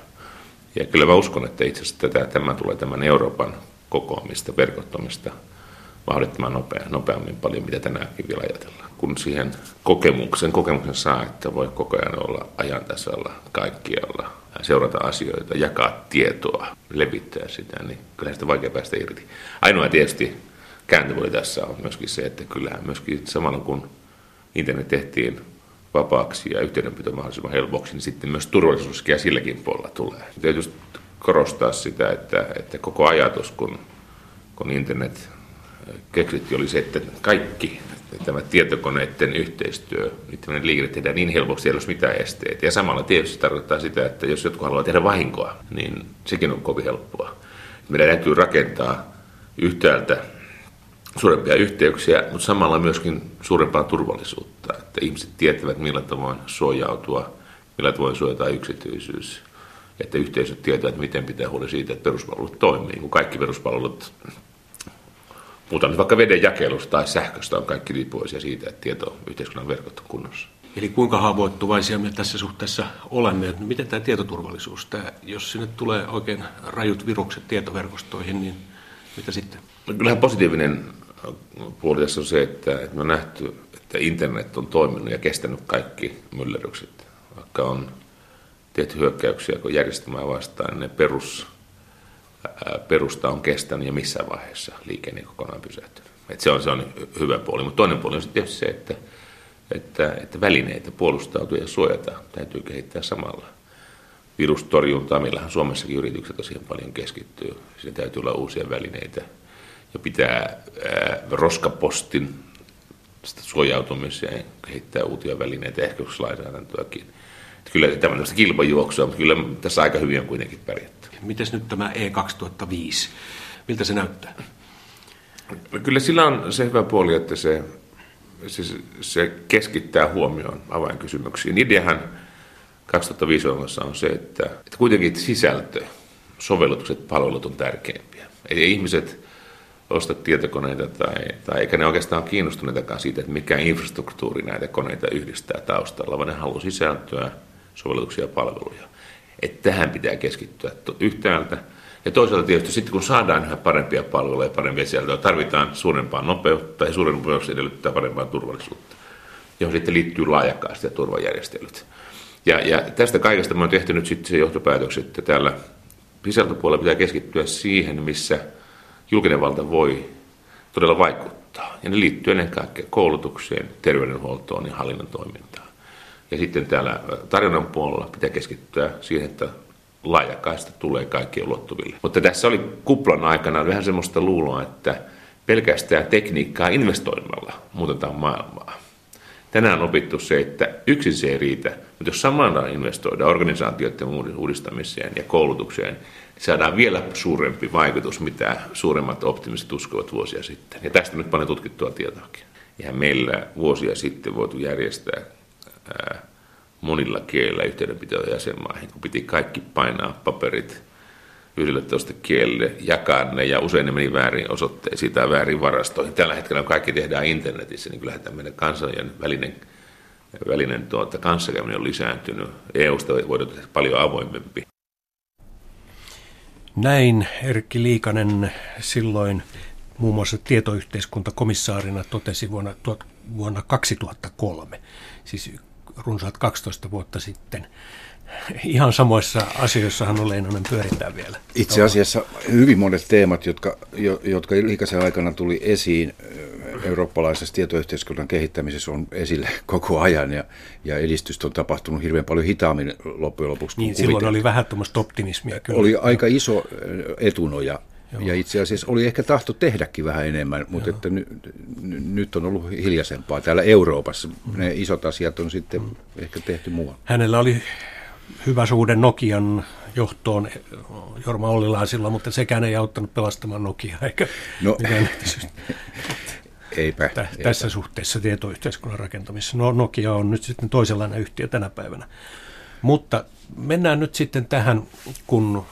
Ja kyllä mä uskon, että itse asiassa tätä, tämä tulee tämän Euroopan kokoamista, verkottomista mahdollisimman nopea, nopeammin paljon, mitä tänäänkin vielä ajatellaan. Kun siihen kokemuksen, kokemuksen saa, että voi koko ajan olla ajan tasalla kaikkialla, seurata asioita, jakaa tietoa, levittää sitä, niin kyllä sitä vaikea päästä irti. Ainoa tietysti kääntöpuoli tässä on myöskin se, että kyllähän myöskin samalla kun internet tehtiin vapaaksi ja yhteydenpito mahdollisimman helpoksi, niin sitten myös turvallisuuskia silläkin puolella tulee. Täytyy korostaa sitä, että, että koko ajatus, kun, kun internet keksitti, oli se, että kaikki tämä tietokoneiden yhteistyö, niiden liikenne tehdään niin helpoksi, ei ole mitään esteitä. Ja samalla tietysti tarkoittaa sitä, että jos jotkut haluaa tehdä vahinkoa, niin sekin on kovin helppoa. Meidän täytyy rakentaa yhtäältä suurempia yhteyksiä, mutta samalla myöskin suurempaa turvallisuutta, että ihmiset tietävät millä tavoin suojautua, millä tavoin suojata yksityisyys, että yhteisöt tietävät, miten pitää huoli siitä, että peruspalvelut toimii, kun kaikki peruspalvelut, puhutaan nyt vaikka veden jakelusta tai sähköstä, on kaikki riippuvaisia siitä, että tieto yhteiskunnan verkot on kunnossa. Eli kuinka haavoittuvaisia me tässä suhteessa olemme? Miten tämä tietoturvallisuus, tämä, jos sinne tulee oikein rajut virukset tietoverkostoihin, niin mitä sitten? Kyllähän positiivinen puoli tässä on se, että, että me on nähty, että internet on toiminut ja kestänyt kaikki myllerrykset. Vaikka on tehty hyökkäyksiä kun järjestelmää vastaan, niin ne perus, ää, perusta on kestänyt ja missään vaiheessa liikenne kokonaan pysähtynyt. Et se, on, se on hyvä puoli. Mutta toinen puoli on tietysti se, että, että, että välineitä puolustautua ja suojata täytyy kehittää samalla. Virustorjuntaa, meillähän Suomessakin yritykset tosiaan paljon keskittyy. Siinä täytyy olla uusia välineitä – ja pitää ää, roskapostin suojautumiseen kehittää uusia välineitä, ehkä lainsäädäntöäkin. Että kyllä tämmöistä kilpajuoksua, mutta kyllä tässä aika hyvin on kuitenkin pärjätty. Miten nyt tämä E2005? Miltä se näyttää? No kyllä sillä on se hyvä puoli, että se, se, se keskittää huomioon avainkysymyksiin. Ideahan 2005 on se, että, että kuitenkin sisältö, sovellutukset, palvelut on tärkeimpiä. Eli ihmiset osta tietokoneita tai, tai eikä ne oikeastaan ole kiinnostuneitakaan siitä, että mikä infrastruktuuri näitä koneita yhdistää taustalla, vaan ne haluaa sisältöä, sovellutuksia ja palveluja. Että tähän pitää keskittyä yhtäältä. Ja toisaalta tietysti sitten kun saadaan yhä parempia palveluja ja parempia sisältöä, tarvitaan suurempaa nopeutta ja suuren nopeus edellyttää parempaa turvallisuutta, johon sitten liittyy laajakaista ja turvajärjestelyt. Ja, ja tästä kaikesta me on tehty nyt sitten se johtopäätöksen, että täällä sisältöpuolella pitää keskittyä siihen, missä – julkinen valta voi todella vaikuttaa. Ja ne liittyy ennen kaikkea koulutukseen, terveydenhuoltoon ja hallinnon toimintaan. Ja sitten täällä tarjonnan puolella pitää keskittyä siihen, että laajakaista tulee kaikkien ulottuville. Mutta tässä oli kuplan aikana vähän semmoista luuloa, että pelkästään tekniikkaa investoimalla muutetaan maailmaa. Tänään on opittu se, että yksin se ei riitä, mutta jos samalla investoidaan organisaatioiden uudistamiseen ja koulutukseen, saadaan vielä suurempi vaikutus, mitä suuremmat optimistit uskovat vuosia sitten. Ja tästä nyt paljon tutkittua tietoakin. Ja meillä vuosia sitten voitu järjestää ää, monilla kielillä yhteydenpitoja jäsenmaihin, kun piti kaikki painaa paperit yhdelle toista kielelle, jakaa ne ja usein ne meni väärin osoitteisiin tai väärin varastoihin. Tällä hetkellä kun kaikki tehdään internetissä, niin kyllähän tämmöinen kansojen välinen, välinen tuota, kanssakäyminen on lisääntynyt. EUsta voidaan tehdä paljon avoimempi. Näin Erkki Liikanen silloin muun muassa tietoyhteiskuntakomissaarina totesi vuonna, vuonna 2003, siis runsaat 12 vuotta sitten. Ihan samoissa asioissahan on Leinonen pyörittää vielä. Itse asiassa hyvin monet teemat, jotka, jotka Liikasen aikana tuli esiin, eurooppalaisessa tietoyhteiskunnan kehittämisessä on esillä <laughs> koko ajan ja, ja edistystä on tapahtunut hirveän paljon hitaammin loppujen lopuksi. Niin, silloin oli vähän tuommoista optimismia. Kyllä. Oli aika iso etunoja Joo. ja itse asiassa oli ehkä tahto tehdäkin vähän enemmän, mutta että ny, ny, nyt on ollut hiljaisempaa täällä Euroopassa. Mm. Ne isot asiat on sitten mm. ehkä tehty muualla. Hänellä oli hyvä suhde Nokian johtoon Jorma Ollilaisilla, mutta sekään ei auttanut pelastamaan Nokiaa, eikä no, <laughs> Eipä, tä, eipä. Tässä suhteessa tietoyhteiskunnan rakentamisessa. No, Nokia on nyt sitten toisenlainen yhtiö tänä päivänä. Mutta mennään nyt sitten tähän, kun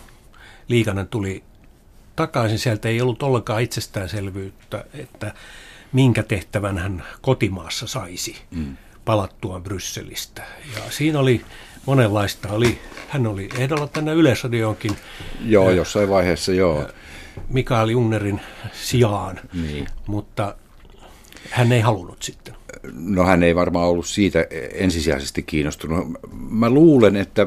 Liikanen tuli takaisin. Sieltä ei ollut ollenkaan itsestäänselvyyttä, että minkä tehtävän hän kotimaassa saisi mm. palattua Brysselistä. Ja siinä oli monenlaista. Oli, hän oli ehdolla tänne Yleisradioonkin. Joo, jossain vaiheessa joo. Mikael Jungerin sijaan, niin. mutta hän ei halunnut sitten. No hän ei varmaan ollut siitä ensisijaisesti kiinnostunut. Mä luulen, että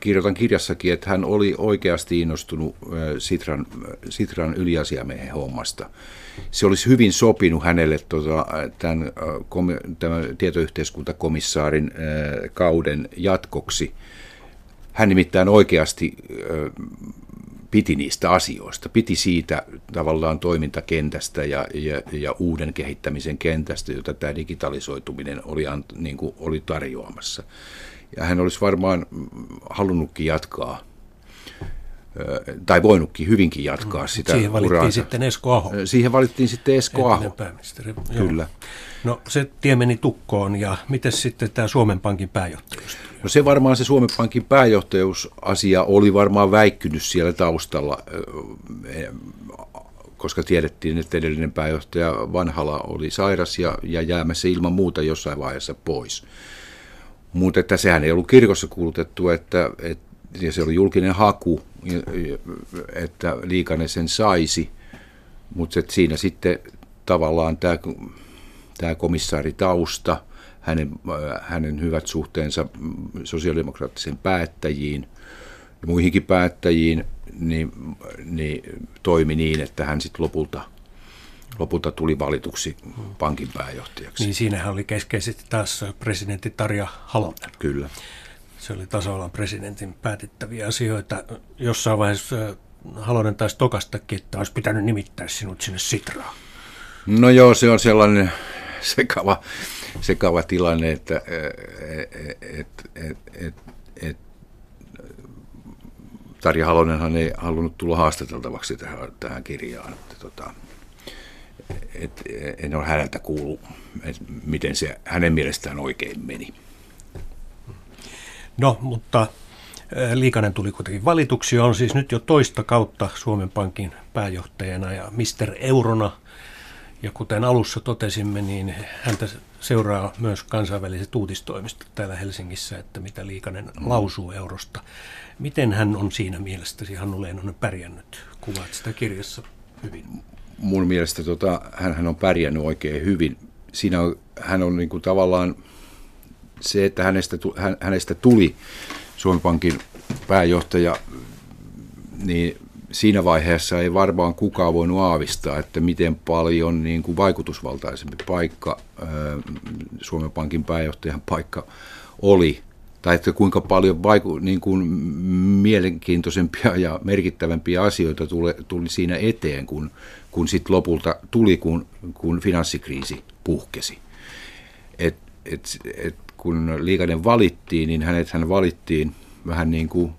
kirjoitan kirjassakin, että hän oli oikeasti innostunut Sitran, Sitran yliasiamiehen hommasta. Se olisi hyvin sopinut hänelle tota, tämän, tämän tietoyhteiskuntakomissaarin kauden jatkoksi. Hän nimittäin oikeasti piti niistä asioista, piti siitä tavallaan toimintakentästä ja, ja, ja uuden kehittämisen kentästä, jota tämä digitalisoituminen oli, niin kuin oli tarjoamassa. Ja hän olisi varmaan halunnutkin jatkaa tai voinutkin hyvinkin jatkaa mm. sitä Siihen valittiin uraansa. sitten Esko Aho. Siihen valittiin sitten Esko Aho. Kyllä. No se tie meni tukkoon ja miten sitten tämä Suomen Pankin pääjohtajuus? No se varmaan se Suomen Pankin pääjohtajuusasia oli varmaan väikkynyt siellä taustalla, koska tiedettiin, että edellinen pääjohtaja Vanhala oli sairas ja, ja jäämässä ilman muuta jossain vaiheessa pois. Mutta että sehän ei ollut kirkossa kuulutettu, että, että ja se oli julkinen haku, että Liikanen sen saisi, mutta siinä sitten tavallaan tämä, tämä komissaaritausta, hänen, hänen hyvät suhteensa sosiaalidemokraattisen päättäjiin ja muihinkin päättäjiin, niin, niin toimi niin, että hän sitten lopulta, lopulta tuli valituksi pankin pääjohtajaksi. Niin siinähän oli keskeisesti taas presidentti Tarja Halonen. Kyllä. Se oli tasavallan presidentin päätettäviä asioita. Jossain vaiheessa äh, Halonen taisi tokastakin, että olisi pitänyt nimittää sinut sinne Sitraan. No joo, se on sellainen <laughs> sekava, sekava tilanne, että äh, et, et, et, et, Tarja Halonenhan ei halunnut tulla haastateltavaksi tähän, tähän kirjaan. Että, tota, et, en ole häneltä kuullut, että miten se hänen mielestään oikein meni. No, mutta Liikanen tuli kuitenkin valituksi, on siis nyt jo toista kautta Suomen Pankin pääjohtajana ja Mister Eurona. Ja kuten alussa totesimme, niin häntä seuraa myös kansainväliset uutistoimistot täällä Helsingissä, että mitä Liikanen mm. lausuu eurosta. Miten hän on siinä mielestäsi, Hannu Leinonen, pärjännyt? Kuvaat sitä kirjassa hyvin. Mun mielestä tota, hän, hän on pärjännyt oikein hyvin. Siinä on, hän on niin kuin tavallaan se, että hänestä, hänestä tuli Suomen Pankin pääjohtaja, niin siinä vaiheessa ei varmaan kukaan voinut aavistaa, että miten paljon niin kuin vaikutusvaltaisempi paikka Suomen Pankin pääjohtajan paikka oli, tai että kuinka paljon vaiku, niin kuin mielenkiintoisempia ja merkittävämpiä asioita tuli, tuli siinä eteen, kun, kun sitten lopulta tuli, kun, kun finanssikriisi puhkesi. Et, et, et kun Liikanen valittiin, niin hänet hän valittiin vähän niin kuin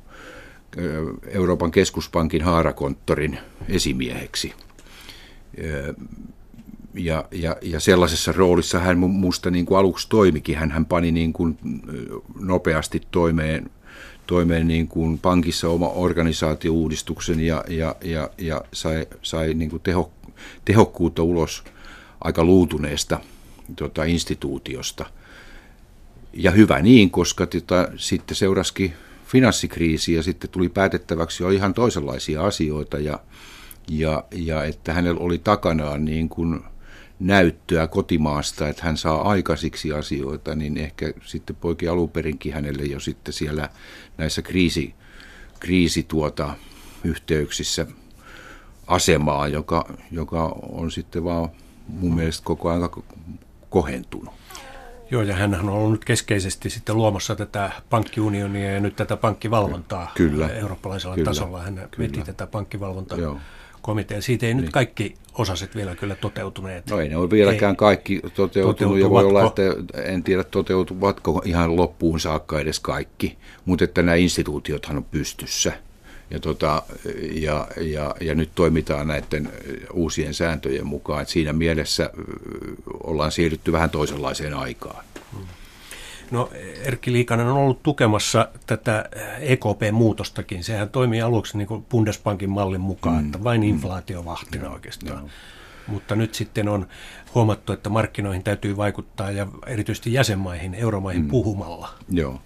Euroopan keskuspankin haarakonttorin esimieheksi. Ja, ja, ja sellaisessa roolissa hän minusta niin aluksi toimikin. Hän, hän pani niin kuin nopeasti toimeen, toimeen niin kuin pankissa oma organisaatiouudistuksen ja, ja, ja, ja sai, sai niin kuin teho, tehokkuutta ulos aika luutuneesta tota, instituutiosta – ja hyvä niin, koska tota, sitten seuraskin finanssikriisi ja sitten tuli päätettäväksi jo ihan toisenlaisia asioita ja, ja, ja että hänellä oli takanaan niin kuin näyttöä kotimaasta, että hän saa aikaisiksi asioita, niin ehkä sitten poikin alunperinkin hänelle jo sitten siellä näissä kriisi, kriisi tuota, yhteyksissä asemaa, joka, joka on sitten vaan mun mielestä koko ajan kohentunut. Joo, ja hän on ollut keskeisesti sitten luomassa tätä pankkiunionia ja nyt tätä pankkivalvontaa kyllä, eurooppalaisella kyllä, tasolla. Hän kyllä. veti tätä pankkivalvontaa. komitea. Siitä ei niin. nyt kaikki osaset vielä kyllä toteutuneet. No ei ne ole vieläkään ei. kaikki toteutunut ja voi olla, että en tiedä toteutuvatko ihan loppuun saakka edes kaikki, mutta että nämä instituutiothan on pystyssä. Ja, tota, ja, ja, ja nyt toimitaan näiden uusien sääntöjen mukaan. Että siinä mielessä ollaan siirrytty vähän toisenlaiseen aikaan. No Erkki Liikanen on ollut tukemassa tätä EKP-muutostakin. Sehän toimii aluksi niin kuin Bundesbankin mallin mukaan, mm. että vain mm. inflaatiovahtina mm. oikeastaan. Joo. Mutta nyt sitten on huomattu, että markkinoihin täytyy vaikuttaa ja erityisesti jäsenmaihin, euromaihin mm. puhumalla. Joo.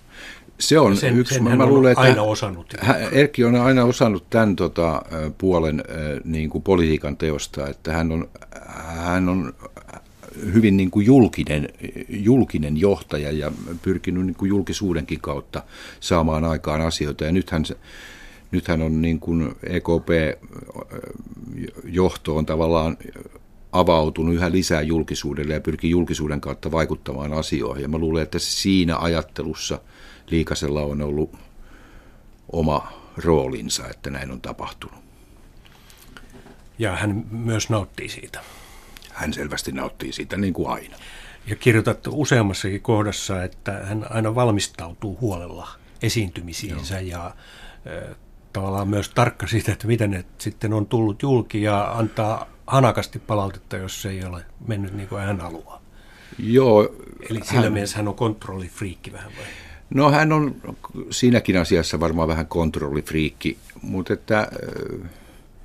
Se on sen, yksi, sen mä, mä luulen, että aina osannut. Erkki on aina osannut tämän tota, puolen niin kuin politiikan teosta, että hän on, hän on hyvin niin kuin julkinen, julkinen johtaja ja pyrkinyt niin kuin julkisuudenkin kautta saamaan aikaan asioita. Ja nythän, se, nythän on niin kuin EKP-johto on tavallaan avautunut yhä lisää julkisuudelle ja pyrkii julkisuuden kautta vaikuttamaan asioihin. Ja mä luulen, että siinä ajattelussa Liikasella on ollut oma roolinsa, että näin on tapahtunut. Ja hän myös nauttii siitä hän selvästi nauttii siitä niin kuin aina. Ja kirjoitat useammassakin kohdassa, että hän aina valmistautuu huolella esiintymisiinsä Joo. ja tavallaan myös tarkka siitä, että miten ne sitten on tullut julki ja antaa hanakasti palautetta, jos se ei ole mennyt niin kuin hän haluaa. Joo. Eli sillä hän... mielessä hän on kontrollifriikki vähän vai? No hän on siinäkin asiassa varmaan vähän kontrollifriikki, mutta että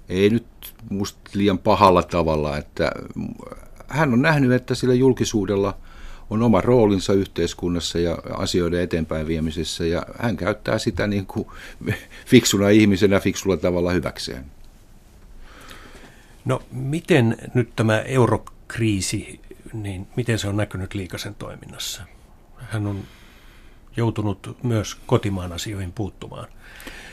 ei nyt musta liian pahalla tavalla, että hän on nähnyt, että sillä julkisuudella on oma roolinsa yhteiskunnassa ja asioiden eteenpäin viemisessä, ja hän käyttää sitä niin kuin <laughs> fiksuna ihmisenä fiksulla tavalla hyväkseen. No miten nyt tämä eurokriisi, niin miten se on näkynyt Liikasen toiminnassa? Hän on joutunut myös kotimaan asioihin puuttumaan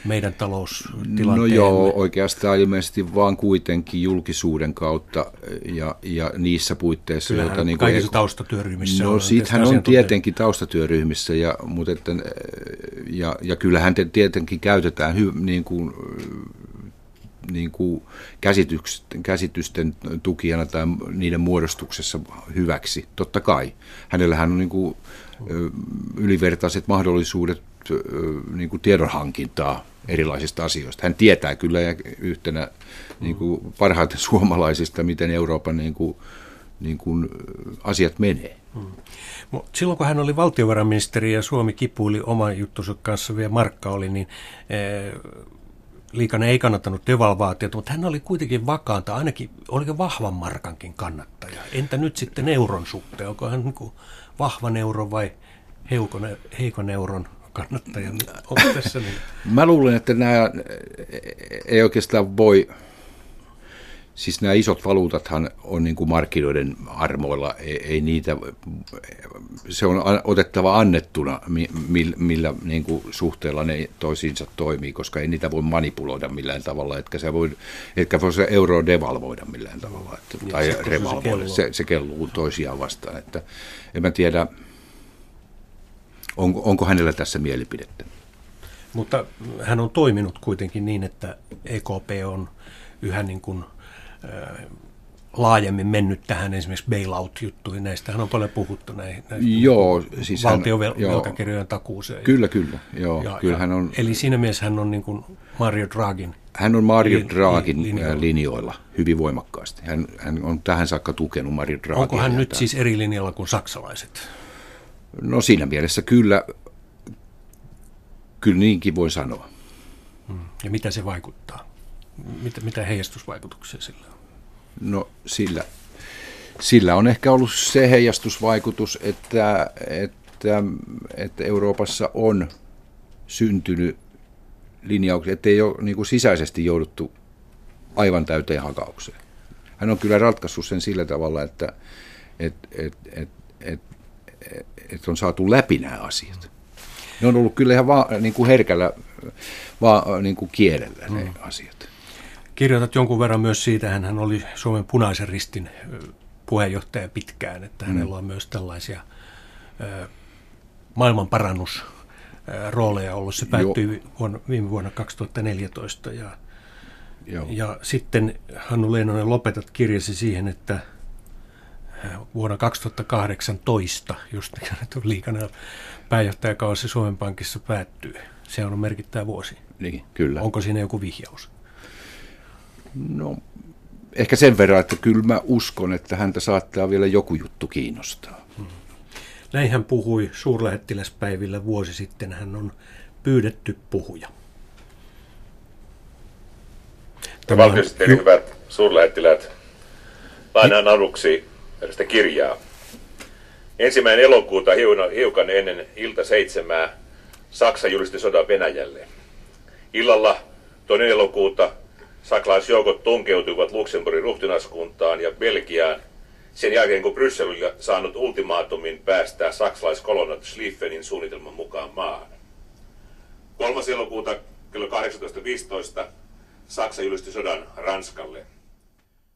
meidän taloustilanteen? No joo, oikeastaan ilmeisesti vaan kuitenkin julkisuuden kautta ja, ja niissä puitteissa, Kyllähän joita... Niin kaikissa kuin, taustatyöryhmissä No on siitähän on tietenkin taustatyöryhmissä ja, mutta että, ja, ja kyllähän te tietenkin käytetään hy, niin kuin, niin kuin käsitysten, käsitysten tukijana tai niiden muodostuksessa hyväksi, totta kai. Hänellähän on niin kuin, ylivertaiset mahdollisuudet niin kuin tiedonhankintaa erilaisista asioista. Hän tietää kyllä yhtenä niin kuin parhaiten <laughs> suomalaisista, miten Euroopan niin kuin, niin kuin asiat menee. Hmm. Silloin kun hän oli valtiovarainministeri ja Suomi kipuili oman juttunsa kanssa, vielä Markka oli, niin Liikanen ei kannattanut devalvaatiota, mutta hän oli kuitenkin vakaanta, ainakin oliko vahvan markankin kannattaja. Entä nyt sitten euron suhteen? Onko hän niin vahvan euron vai heikon euron kannattaja on tässä? Niin? Mä luulen, että nämä ei oikeastaan voi, siis nämä isot valuutathan on niin kuin markkinoiden armoilla, ei, ei niitä, se on otettava annettuna, millä niin kuin suhteella ne toisiinsa toimii, koska ei niitä voi manipuloida millään tavalla, etkä se voi, etkä voi se euro devalvoida millään tavalla, että, niin, tai se, revalvoida, se, se kelluu toisiaan vastaan, että en mä tiedä, Onko, onko hänellä tässä mielipidettä? Mutta hän on toiminut kuitenkin niin, että EKP on yhä niin kuin, laajemmin mennyt tähän esimerkiksi bailout-juttuihin. Näistähän on paljon puhuttu näihin, näihin joo, siis valtiovelkakirjojen takuuseen. Kyllä, kyllä. Joo, ja, kyllä ja, hän on, eli siinä mielessä hän on niin kuin Mario Draghin hän on Mario Draghin linjoilla. linjoilla hyvin voimakkaasti. Hän, hän on tähän saakka tukenut Mario Draghin. Onko hän nyt siis eri linjalla kuin saksalaiset? No siinä mielessä kyllä, kyllä niinkin voi sanoa. Hmm. Ja mitä se vaikuttaa? Mitä, mitä heijastusvaikutuksia sillä on? No sillä, sillä on ehkä ollut se heijastusvaikutus, että, että, että Euroopassa on syntynyt linjauksia, että ei ole niin kuin sisäisesti jouduttu aivan täyteen hakaukseen. Hän on kyllä ratkaissut sen sillä tavalla, että et, et, et, et että on saatu läpi nämä asiat. Ne on ollut kyllä ihan va, niin kuin herkällä va, niin kuin kielellä ne mm. asiat. Kirjoitat jonkun verran myös siitä, hän oli Suomen punaisen ristin puheenjohtaja pitkään, että hänellä mm. on myös tällaisia maailman parannus rooleja ollut. Se päättyi vuonna, viime vuonna 2014 ja, Joo. ja sitten Hannu Leinonen lopetat kirjasi siihen, että vuonna 2018, just <laughs> liikana pääjohtajakausi Suomen Pankissa päättyy. Se on merkittävä vuosi. Niin, kyllä. Onko siinä joku vihjaus? No, ehkä sen verran, että kyllä mä uskon, että häntä saattaa vielä joku juttu kiinnostaa. Hmm. Näin hän puhui suurlähettiläspäivillä vuosi sitten. Hän on pyydetty puhuja. Tämä Valtiosihteeri, hyvät suurlähettiläät, lainaan aluksi edestä kirjaa. Ensimmäinen elokuuta hiukan ennen ilta seitsemää Saksa julisti sodan Venäjälle. Illalla toinen elokuuta saksalaisjoukot tunkeutuivat Luxemburgin ruhtinaskuntaan ja Belgiaan sen jälkeen, kun Bryssel oli saanut ultimaatumin päästää saksalaiskolonnat Schlieffenin suunnitelman mukaan maahan. 3. elokuuta kello 18.15 Saksa julisti sodan Ranskalle.